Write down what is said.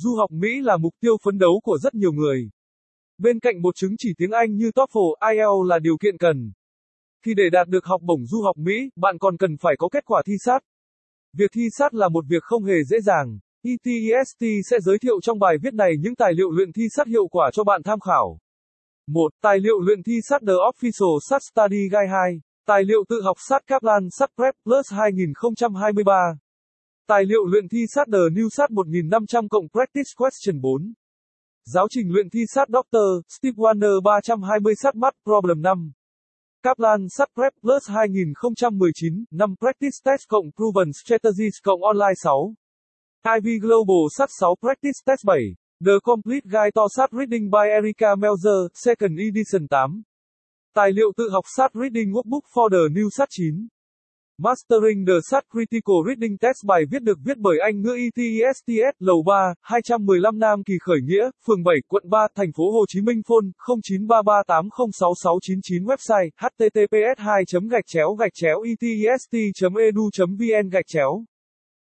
Du học Mỹ là mục tiêu phấn đấu của rất nhiều người. Bên cạnh một chứng chỉ tiếng Anh như TOEFL, IELTS là điều kiện cần. Thì để đạt được học bổng du học Mỹ, bạn còn cần phải có kết quả thi sát. Việc thi sát là một việc không hề dễ dàng. ETEST sẽ giới thiệu trong bài viết này những tài liệu luyện thi sát hiệu quả cho bạn tham khảo. 1. Tài liệu luyện thi sát The Official SAT Study Guide 2. Tài liệu tự học sát Kaplan SAT Prep Plus 2023. Tài liệu luyện thi sát The New SAT 1500 cộng Practice Question 4. Giáo trình luyện thi sát Dr. Steve Warner 320 sát mắt Problem 5. Kaplan SAT Prep Plus 2019, 5 Practice Test cộng Proven Strategies cộng Online 6. Ivy Global SAT 6 Practice Test 7. The Complete Guide to SAT Reading by Erica Melzer, Second Edition 8. Tài liệu tự học SAT Reading Workbook for the New SAT 9. Mastering the SAT Critical Reading Test bài viết được viết bởi Anh ngữ ETESTS, Lầu 3, 215 Nam Kỳ Khởi Nghĩa, phường 7, quận 3, thành phố Hồ Chí Minh phone 0933806699 website https 2 gạch chéo gạch chéo etest edu e vn gạch chéo.